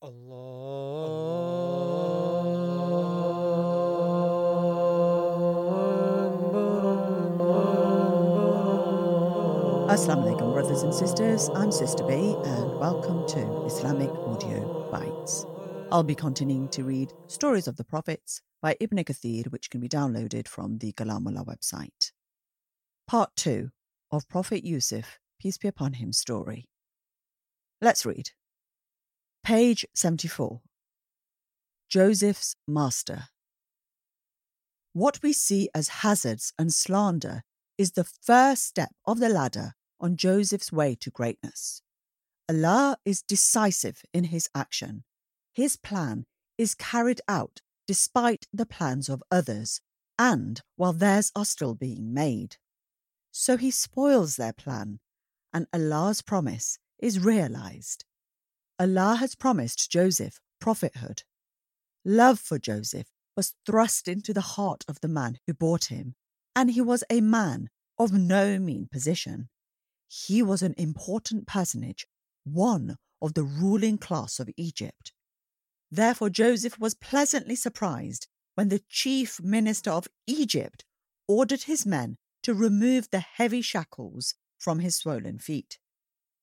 Assalamu alaikum, brothers and sisters. I'm Sister B, and welcome to Islamic Audio Bytes. I'll be continuing to read Stories of the Prophets by Ibn Kathir, which can be downloaded from the Kalamullah website. Part 2 of Prophet Yusuf, peace be upon him, story. Let's read. Page 74 Joseph's Master. What we see as hazards and slander is the first step of the ladder on Joseph's way to greatness. Allah is decisive in his action. His plan is carried out despite the plans of others and while theirs are still being made. So he spoils their plan, and Allah's promise is realized. Allah has promised Joseph prophethood. Love for Joseph was thrust into the heart of the man who bought him, and he was a man of no mean position. He was an important personage, one of the ruling class of Egypt. Therefore, Joseph was pleasantly surprised when the chief minister of Egypt ordered his men to remove the heavy shackles from his swollen feet.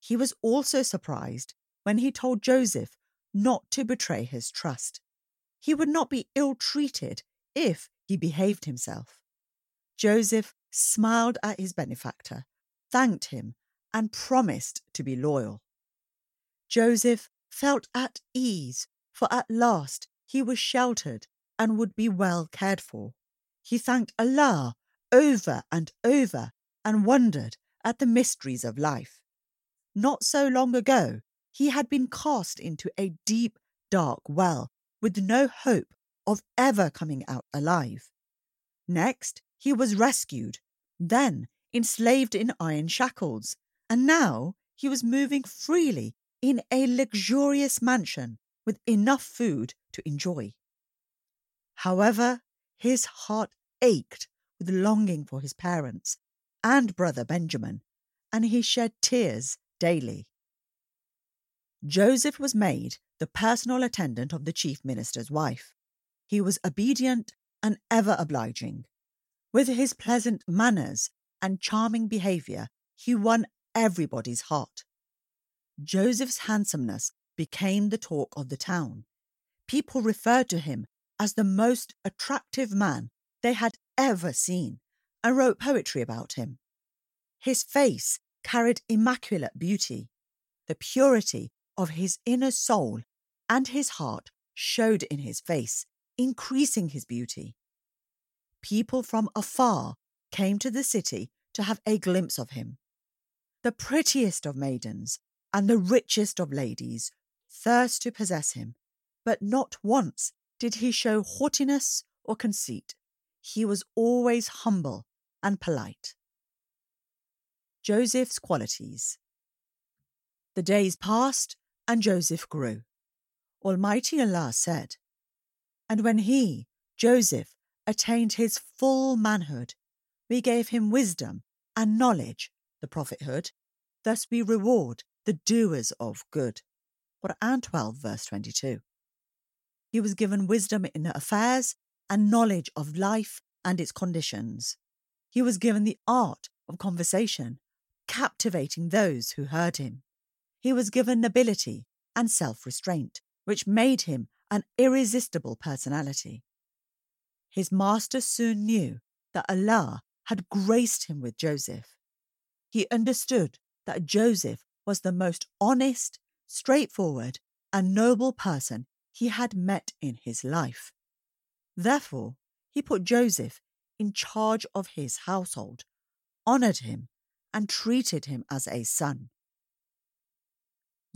He was also surprised when he told Joseph not to betray his trust. He would not be ill treated if he behaved himself. Joseph smiled at his benefactor, thanked him, and promised to be loyal. Joseph felt at ease, for at last he was sheltered and would be well cared for. He thanked Allah over and over and wondered at the mysteries of life. Not so long ago, he had been cast into a deep, dark well with no hope of ever coming out alive. Next, he was rescued, then enslaved in iron shackles, and now he was moving freely in a luxurious mansion with enough food to enjoy. However, his heart ached with longing for his parents and brother Benjamin, and he shed tears daily. Joseph was made the personal attendant of the chief minister's wife. He was obedient and ever obliging. With his pleasant manners and charming behaviour, he won everybody's heart. Joseph's handsomeness became the talk of the town. People referred to him as the most attractive man they had ever seen and wrote poetry about him. His face carried immaculate beauty. The purity of his inner soul and his heart showed in his face, increasing his beauty. People from afar came to the city to have a glimpse of him. The prettiest of maidens and the richest of ladies thirst to possess him, but not once did he show haughtiness or conceit. He was always humble and polite. Joseph's qualities. The days passed and Joseph grew. Almighty Allah said, And when he, Joseph, attained his full manhood, we gave him wisdom and knowledge, the prophethood. Thus we reward the doers of good. Quran 12, verse 22. He was given wisdom in affairs and knowledge of life and its conditions. He was given the art of conversation, captivating those who heard him. He was given nobility and self restraint, which made him an irresistible personality. His master soon knew that Allah had graced him with Joseph. He understood that Joseph was the most honest, straightforward, and noble person he had met in his life. Therefore, he put Joseph in charge of his household, honoured him, and treated him as a son.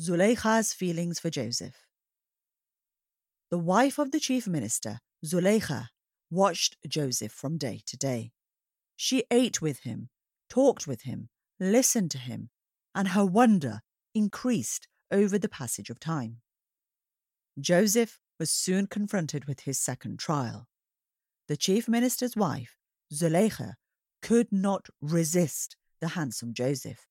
Zuleikha's feelings for Joseph. The wife of the chief minister, Zuleikha, watched Joseph from day to day. She ate with him, talked with him, listened to him, and her wonder increased over the passage of time. Joseph was soon confronted with his second trial. The chief minister's wife, Zuleikha, could not resist the handsome Joseph,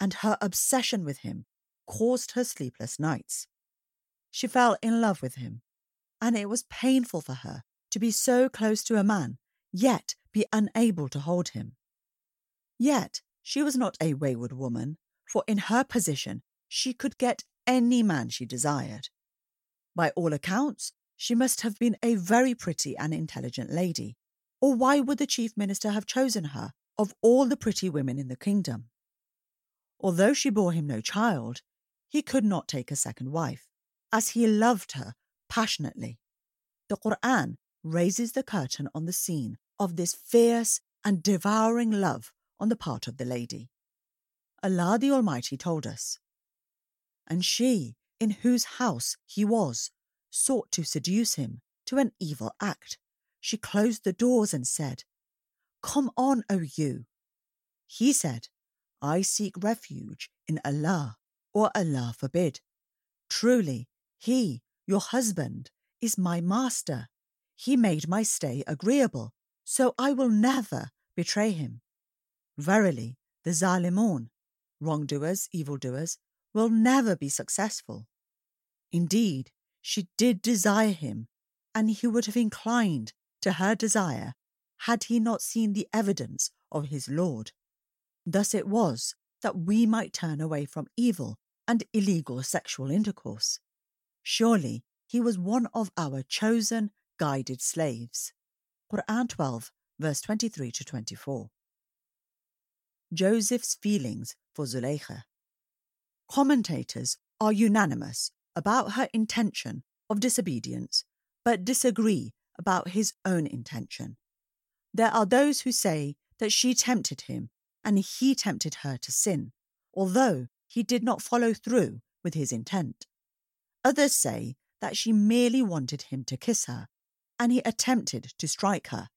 and her obsession with him caused her sleepless nights. she fell in love with him, and it was painful for her to be so close to a man, yet be unable to hold him. Yet she was not a wayward woman, for in her position she could get any man she desired. By all accounts, she must have been a very pretty and intelligent lady, or why would the chief minister have chosen her of all the pretty women in the kingdom? Although she bore him no child, he could not take a second wife, as he loved her passionately. The Quran raises the curtain on the scene of this fierce and devouring love on the part of the lady. Allah the Almighty told us, And she, in whose house he was, sought to seduce him to an evil act. She closed the doors and said, Come on, O you. He said, I seek refuge in Allah, or Allah forbid. Truly, He, your husband, is my master. He made my stay agreeable, so I will never betray him. Verily, the Zalimun, wrongdoers, evildoers, will never be successful. Indeed, she did desire him, and he would have inclined to her desire had he not seen the evidence of his Lord. Thus it was that we might turn away from evil and illegal sexual intercourse. Surely he was one of our chosen, guided slaves. Quran 12, verse 23 to 24. Joseph's feelings for Zuleika. Commentators are unanimous about her intention of disobedience, but disagree about his own intention. There are those who say that she tempted him and he tempted her to sin, although he did not follow through with his intent. Others say that she merely wanted him to kiss her and he attempted to strike her.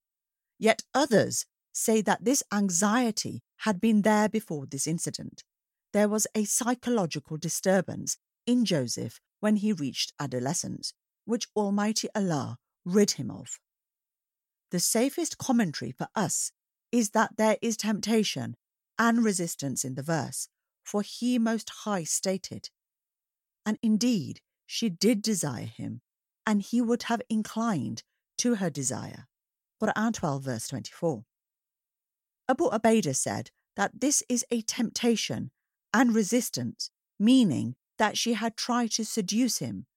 Yet others say that this anxiety had been there before this incident. There was a psychological disturbance in Joseph when he reached adolescence, which Almighty Allah rid him of. The safest commentary for us is that there is temptation and resistance in the verse, for he most high stated. And indeed, she did desire him, and he would have inclined to her desire. Quran 12, verse 24. Abu Ubaidah said that this is a temptation and resistance, meaning that she had tried to seduce him.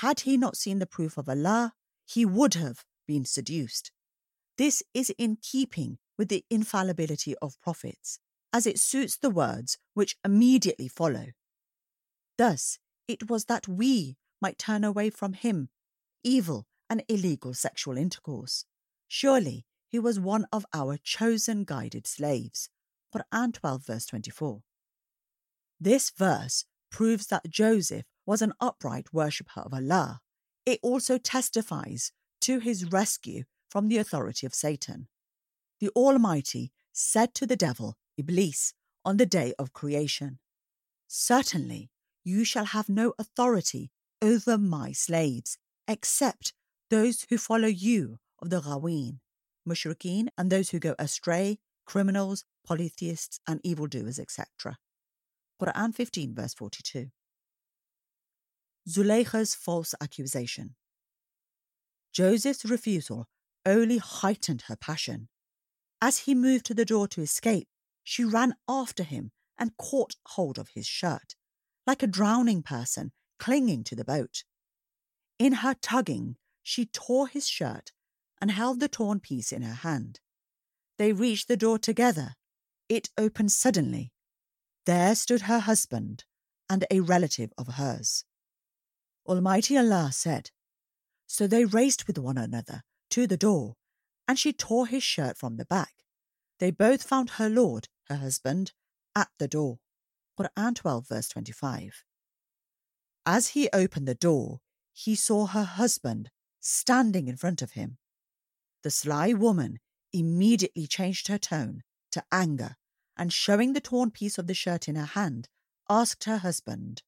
Had he not seen the proof of Allah, he would have been seduced. This is in keeping with the infallibility of prophets, as it suits the words which immediately follow. Thus, it was that we might turn away from him evil and illegal sexual intercourse. Surely he was one of our chosen guided slaves. Quran 12, verse 24. This verse proves that Joseph was an upright worshipper of Allah. It also testifies to his rescue from the authority of Satan. The Almighty said to the devil, Iblis, on the day of creation, Certainly you shall have no authority over my slaves, except those who follow you of the Ghawin, Mushrikeen, and those who go astray, criminals, polytheists, and evildoers, etc. Quran 15, verse 42. Zuleika's false accusation. Joseph's refusal only heightened her passion. As he moved to the door to escape, she ran after him and caught hold of his shirt, like a drowning person clinging to the boat. In her tugging, she tore his shirt and held the torn piece in her hand. They reached the door together. It opened suddenly. There stood her husband and a relative of hers. Almighty Allah said, So they raced with one another to the door, and she tore his shirt from the back. They both found her Lord, her husband, at the door. Quran 12, verse 25. As he opened the door, he saw her husband standing in front of him. The sly woman immediately changed her tone to anger and, showing the torn piece of the shirt in her hand, asked her husband,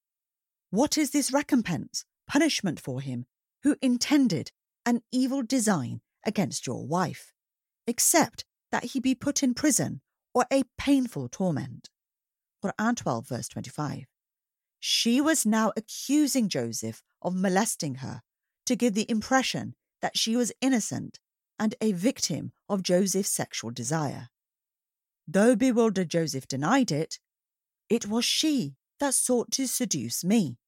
What is this recompense, punishment for him who intended an evil design against your wife, except that he be put in prison or a painful torment? Quran 12, verse 25. She was now accusing Joseph of molesting her to give the impression that she was innocent and a victim of Joseph's sexual desire. Though bewildered Joseph denied it, it was she that sought to seduce me.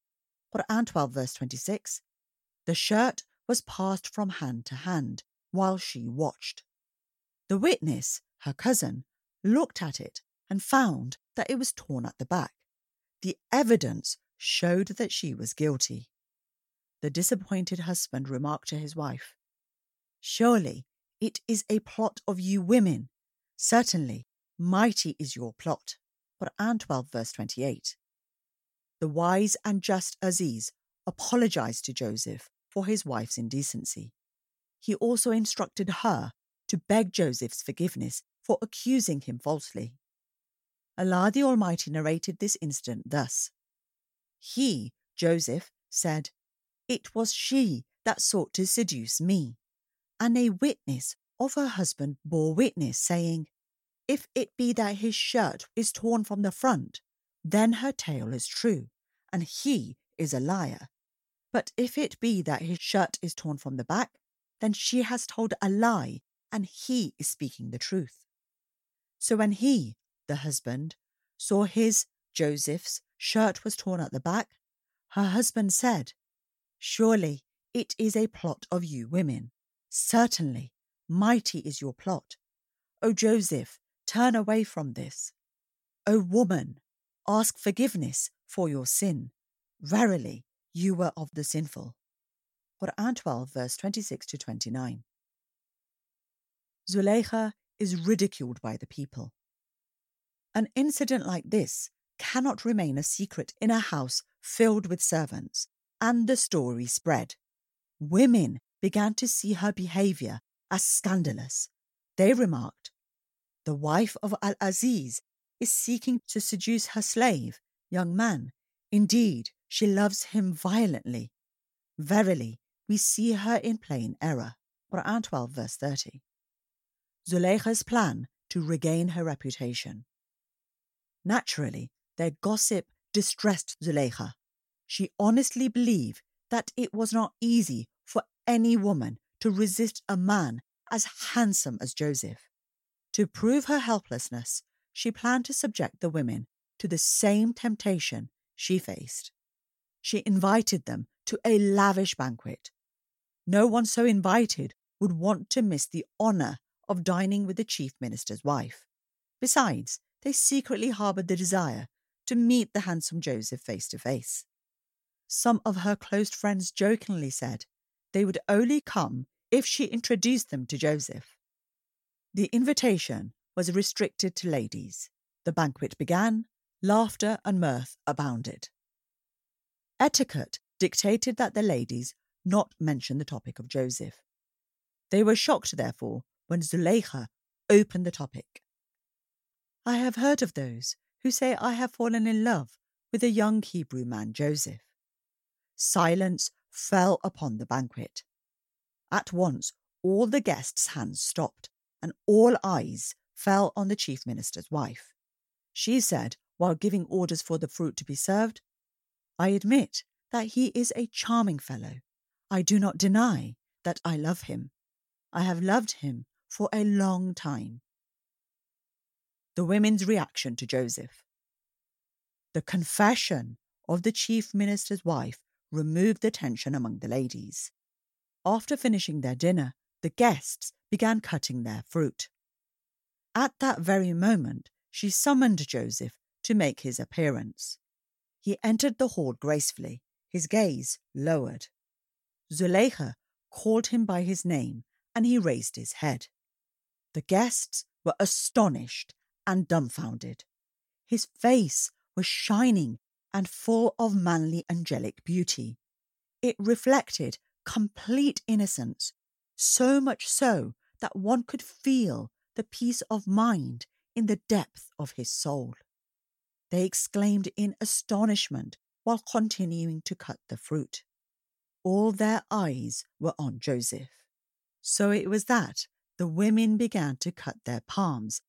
Quran 12, verse 26. The shirt was passed from hand to hand while she watched. The witness, her cousin, looked at it and found that it was torn at the back. The evidence showed that she was guilty. The disappointed husband remarked to his wife, Surely it is a plot of you women. Certainly, mighty is your plot. Quran 12, verse 28. The wise and just Aziz apologized to Joseph for his wife's indecency. He also instructed her to beg Joseph's forgiveness for accusing him falsely. Allah the Almighty narrated this incident thus He, Joseph, said, It was she that sought to seduce me. And a witness of her husband bore witness, saying, If it be that his shirt is torn from the front, then her tale is true, and he is a liar. But if it be that his shirt is torn from the back, then she has told a lie, and he is speaking the truth. So when he, the husband, saw his, Joseph's, shirt was torn at the back, her husband said, Surely it is a plot of you women. Certainly, mighty is your plot. O Joseph, turn away from this. O woman, ask forgiveness for your sin. Verily, you were of the sinful. Quran 12, verse 26 to 29. Zuleika is ridiculed by the people. An incident like this cannot remain a secret in a house filled with servants, and the story spread. Women began to see her behaviour as scandalous. They remarked, The wife of Al Aziz is seeking to seduce her slave, young man. Indeed, she loves him violently. Verily, we see her in plain error. Quran 12, verse 30. Zuleika's plan to regain her reputation. Naturally, their gossip distressed Zuleika. She honestly believed that it was not easy for any woman to resist a man as handsome as Joseph. To prove her helplessness, she planned to subject the women to the same temptation she faced. She invited them to a lavish banquet. No one so invited would want to miss the honour of dining with the chief minister's wife. Besides, they secretly harboured the desire to meet the handsome Joseph face to face. Some of her close friends jokingly said they would only come if she introduced them to Joseph. The invitation was restricted to ladies. The banquet began, laughter and mirth abounded. Etiquette dictated that the ladies not mention the topic of Joseph. They were shocked, therefore, when Zuleika opened the topic. I have heard of those who say I have fallen in love with a young Hebrew man, Joseph. Silence fell upon the banquet. At once, all the guests' hands stopped, and all eyes fell on the chief minister's wife. She said, while giving orders for the fruit to be served, I admit that he is a charming fellow. I do not deny that I love him. I have loved him for a long time the women's reaction to Joseph. The confession of the chief minister's wife removed the tension among the ladies. After finishing their dinner, the guests began cutting their fruit. At that very moment, she summoned Joseph to make his appearance. He entered the hall gracefully, his gaze lowered. Zuleika called him by his name, and he raised his head. The guests were astonished and dumbfounded. His face was shining and full of manly angelic beauty. It reflected complete innocence, so much so that one could feel the peace of mind in the depth of his soul. They exclaimed in astonishment while continuing to cut the fruit. All their eyes were on Joseph. So it was that the women began to cut their palms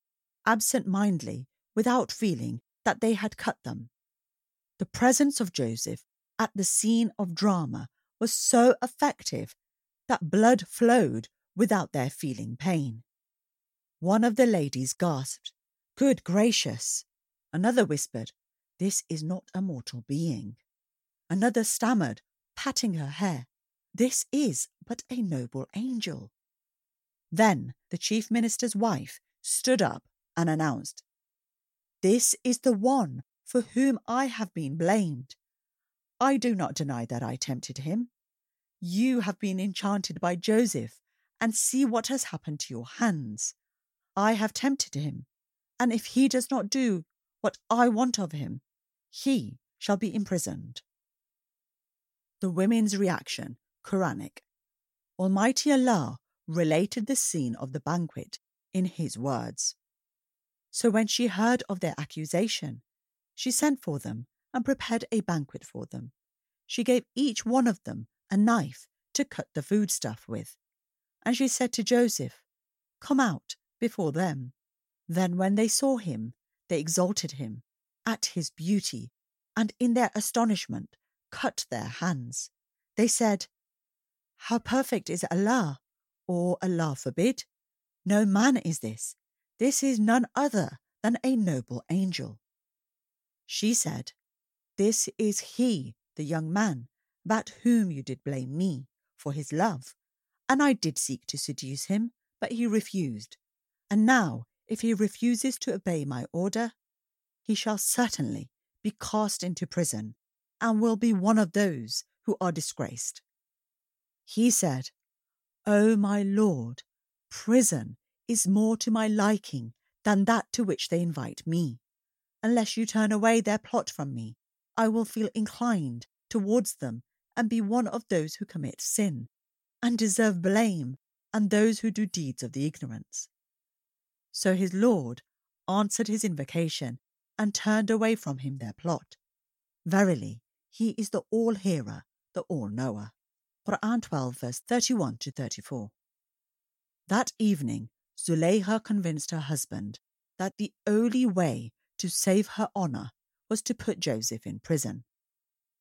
absent mindedly, without feeling that they had cut them. The presence of Joseph at the scene of drama was so effective that blood flowed without their feeling pain. One of the ladies gasped, Good gracious! Another whispered, This is not a mortal being. Another stammered, patting her hair, This is but a noble angel. Then the chief minister's wife stood up and announced, This is the one for whom I have been blamed. I do not deny that I tempted him. You have been enchanted by Joseph, and see what has happened to your hands. I have tempted him, and if he does not do what I want of him, he shall be imprisoned. The women's reaction, Quranic. Almighty Allah related the scene of the banquet in his words. So when she heard of their accusation, she sent for them and prepared a banquet for them. She gave each one of them a knife to cut the foodstuff with. And she said to Joseph, Come out before them. Then when they saw him, they exalted him at his beauty, and in their astonishment cut their hands. They said, How perfect is Allah, or Allah forbid? No man is this. This is none other than a noble angel. She said, This is he, the young man, about whom you did blame me for his love, and I did seek to seduce him, but he refused. And now, if he refuses to obey my order, he shall certainly be cast into prison, and will be one of those who are disgraced. He said, O my Lord, prison is more to my liking than that to which they invite me. Unless you turn away their plot from me, I will feel inclined towards them and be one of those who commit sin and deserve blame and those who do deeds of the ignorance. So his Lord answered his invocation and turned away from him their plot. Verily, he is the all hearer, the all knower. Quran 12, verse 31 to 34. That evening, Zuleika convinced her husband that the only way to save her honour was to put Joseph in prison.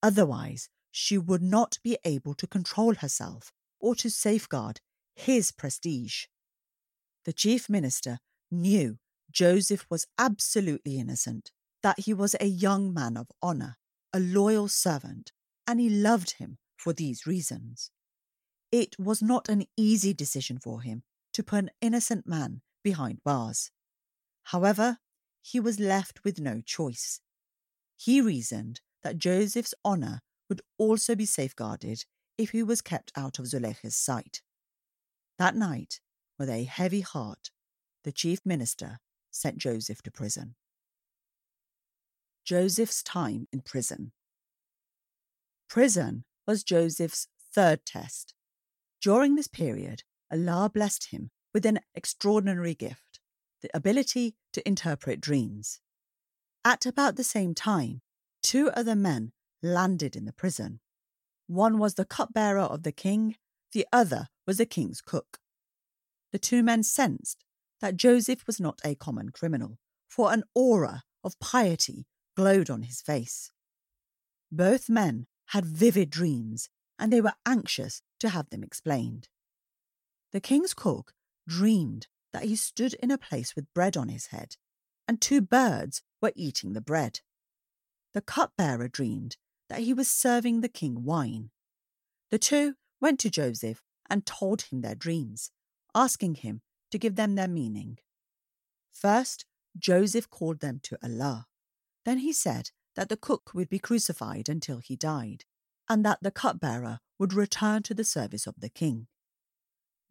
Otherwise, she would not be able to control herself or to safeguard his prestige. The chief minister knew Joseph was absolutely innocent, that he was a young man of honour, a loyal servant, and he loved him for these reasons. It was not an easy decision for him to put an innocent man behind bars. However, he was left with no choice. He reasoned that Joseph's honour would also be safeguarded if he was kept out of Zuleika's sight. That night, with a heavy heart, the chief minister sent Joseph to prison. Joseph's time in prison. Prison was Joseph's third test. During this period, Allah blessed him with an extraordinary gift the ability to interpret dreams. At about the same time, two other men landed in the prison. One was the cupbearer of the king, the other was the king's cook. The two men sensed that Joseph was not a common criminal, for an aura of piety glowed on his face. Both men had vivid dreams, and they were anxious to have them explained. The king's cook dreamed that he stood in a place with bread on his head, and two birds were eating the bread. The cupbearer dreamed that he was serving the king wine. The two went to Joseph and told him their dreams, asking him to give them their meaning. First, Joseph called them to Allah. Then he said that the cook would be crucified until he died, and that the cupbearer would return to the service of the king.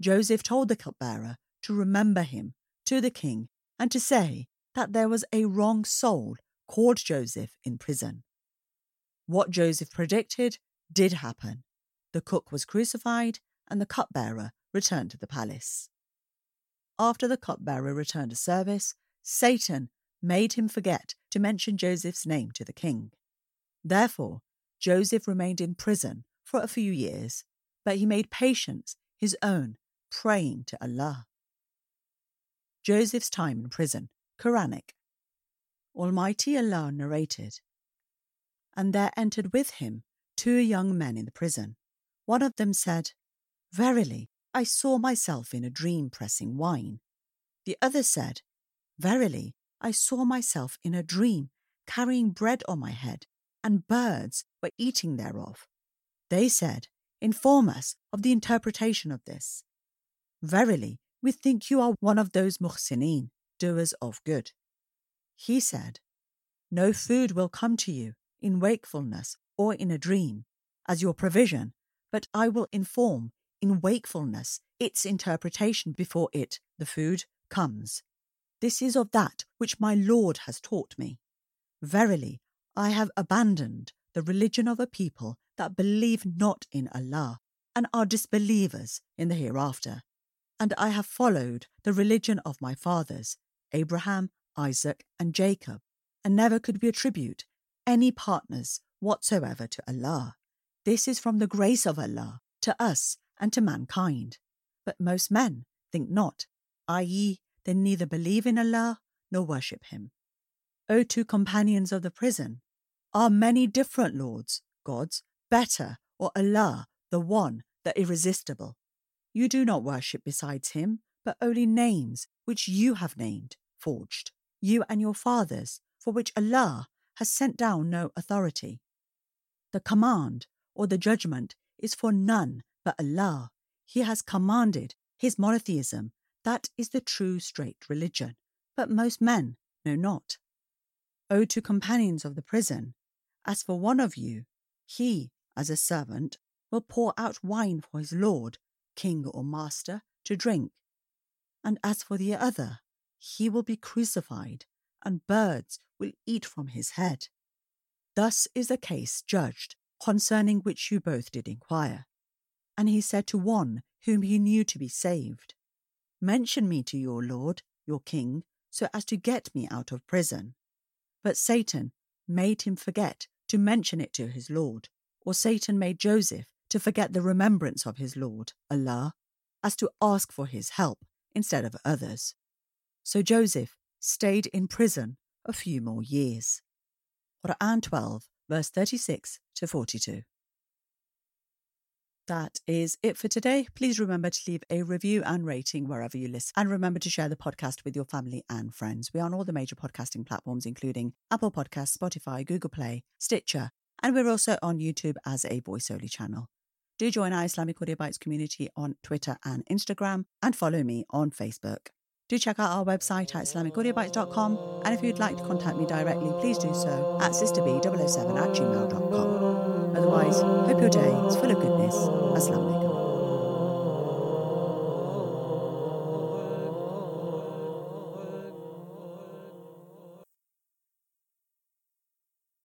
Joseph told the cupbearer to remember him to the king and to say that there was a wrong soul called Joseph in prison. What Joseph predicted did happen. The cook was crucified and the cupbearer returned to the palace after the cupbearer returned to service, Satan made him forget to mention Joseph's name to the king. Therefore, Joseph remained in prison for a few years, but he made patience his own, praying to Allah. Joseph's time in prison, Quranic. Almighty Allah narrated, And there entered with him two young men in the prison, One of them said, Verily, I saw myself in a dream pressing wine. The other said, Verily, I saw myself in a dream carrying bread on my head, and birds were eating thereof. They said, Inform us of the interpretation of this. Verily, we think you are one of those muhsinin, doers of good. He said, No food will come to you in wakefulness or in a dream as your provision, but I will inform in wakefulness its interpretation before it, the food, comes. This is of that which my Lord has taught me. Verily, I have abandoned the religion of a people that believe not in Allah and are disbelievers in the hereafter. And I have followed the religion of my fathers, Abraham, Isaac, and Jacob, and never could we attribute any partners whatsoever to Allah. This is from the grace of Allah to us and to mankind. But most men think not, i.e., they neither believe in Allah nor worship Him. O two companions of the prison, are many different lords, gods, better, or Allah, the one, the irresistible. You do not worship besides him, but only names which you have named, forged, you and your fathers, for which Allah has sent down no authority. The command or the judgment is for none but Allah. He has commanded his monotheism. That is the true straight religion. But most men know not. O two companions of the prison, as for one of you, he as a servant, will pour out wine for his lord, king or master, to drink. And as for the other, he will be crucified, and birds will eat from his head. Thus is the case judged, concerning which you both did inquire. And he said to one whom he knew to be saved, Mention me to your lord, your king, so as to get me out of prison. But Satan made him forget to mention it to his lord, or Satan made Joseph to forget the remembrance of his Lord, Allah, as to ask for his help instead of others. So Joseph stayed in prison a few more years. Quran 12, verse 36 to 42. That is it for today. Please remember to leave a review and rating wherever you listen. And remember to share the podcast with your family and friends. We are on all the major podcasting platforms, including Apple Podcasts, Spotify, Google Play, Stitcher, and we're also on YouTube as a voice only channel. Do join our Islamic Audio Bytes community on Twitter and Instagram, and follow me on Facebook. Do check out our website at IslamicAudioBytes.com, and if you'd like to contact me directly, please do so at sisterbee007 at gmail.com. Otherwise, hope your day is full of goodness. Aslam